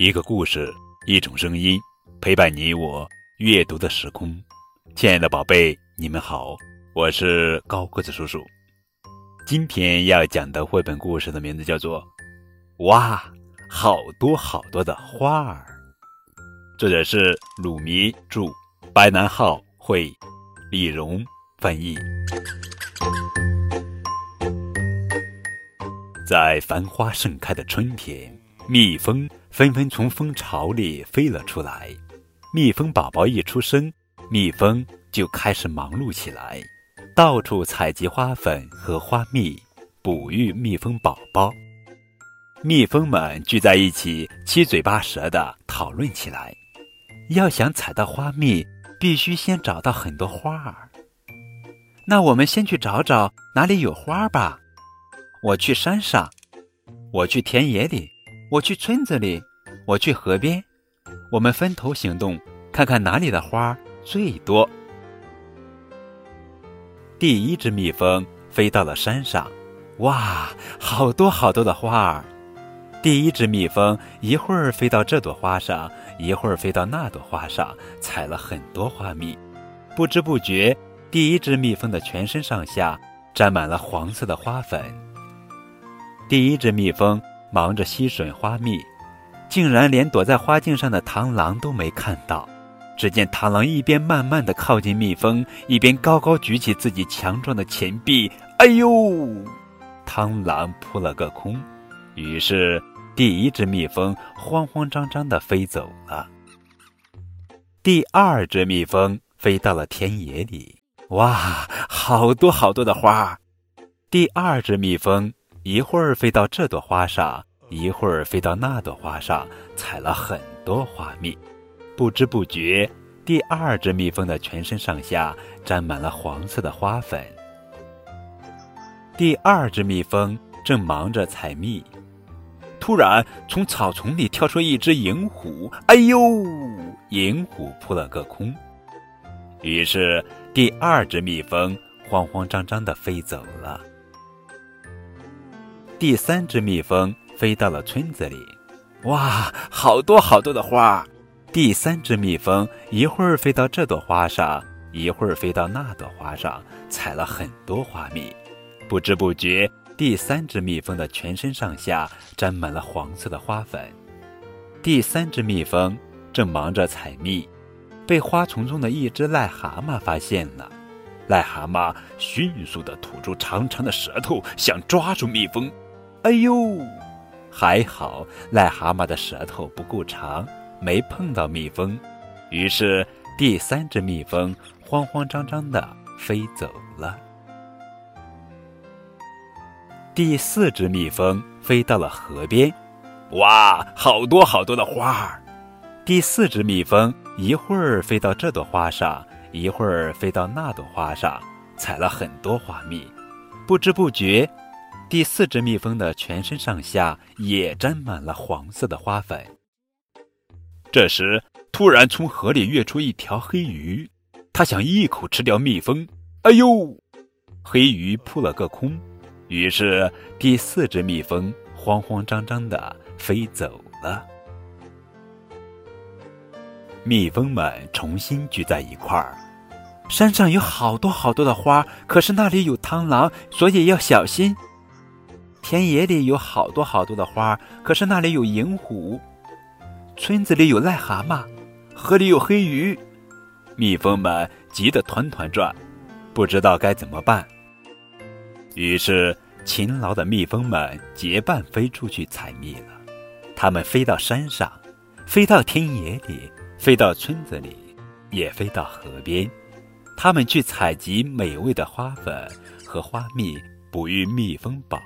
一个故事，一种声音，陪伴你我阅读的时空。亲爱的宝贝，你们好，我是高个子叔叔。今天要讲的绘本故事的名字叫做《哇，好多好多的花儿》，作者是鲁迷著，白南浩绘，李荣翻译。在繁花盛开的春天。蜜蜂纷纷从蜂巢里飞了出来。蜜蜂宝宝一出生，蜜蜂就开始忙碌起来，到处采集花粉和花蜜，哺育蜜蜂宝宝。蜜蜂们聚在一起，七嘴八舌地讨论起来。要想采到花蜜，必须先找到很多花儿。那我们先去找找哪里有花吧。我去山上，我去田野里。我去村子里，我去河边，我们分头行动，看看哪里的花最多。第一只蜜蜂飞到了山上，哇，好多好多的花儿！第一只蜜蜂一会儿飞到这朵花上，一会儿飞到那朵花上，采了很多花蜜。不知不觉，第一只蜜蜂的全身上下沾满了黄色的花粉。第一只蜜蜂。忙着吸吮花蜜，竟然连躲在花茎上的螳螂都没看到。只见螳螂一边慢慢的靠近蜜蜂，一边高高举起自己强壮的前臂。哎呦！螳螂扑了个空。于是，第一只蜜蜂慌慌张张的飞走了。第二只蜜蜂飞到了田野里，哇，好多好多的花！第二只蜜蜂。一会儿飞到这朵花上，一会儿飞到那朵花上，采了很多花蜜。不知不觉，第二只蜜蜂的全身上下沾满了黄色的花粉。第二只蜜蜂正忙着采蜜，突然从草丛里跳出一只银虎，哎呦！银虎扑了个空。于是，第二只蜜蜂慌慌张张地飞走了。第三只蜜蜂飞到了村子里，哇，好多好多的花！第三只蜜蜂一会儿飞到这朵花上，一会儿飞到那朵花上，采了很多花蜜。不知不觉，第三只蜜蜂的全身上下沾满了黄色的花粉。第三只蜜蜂正忙着采蜜，被花丛中的一只癞蛤蟆发现了。癞蛤蟆迅速地吐出长长的舌头，想抓住蜜蜂。哎呦，还好癞蛤蟆的舌头不够长，没碰到蜜蜂。于是第三只蜜蜂慌慌张张的飞走了。第四只蜜蜂飞到了河边，哇，好多好多的花儿！第四只蜜蜂一会儿飞到这朵花上，一会儿飞到那朵花上，采了很多花蜜。不知不觉。第四只蜜蜂的全身上下也沾满了黄色的花粉。这时，突然从河里跃出一条黑鱼，它想一口吃掉蜜蜂。哎呦！黑鱼扑了个空。于是，第四只蜜蜂慌慌张张的飞走了。蜜蜂们重新聚在一块儿。山上有好多好多的花，可是那里有螳螂，所以要小心。田野里有好多好多的花，可是那里有银虎；村子里有癞蛤蟆，河里有黑鱼。蜜蜂们急得团团转，不知道该怎么办。于是，勤劳的蜜蜂们结伴飞出去采蜜了。它们飞到山上，飞到田野里，飞到村子里，也飞到河边。它们去采集美味的花粉和花蜜，哺育蜜蜂宝。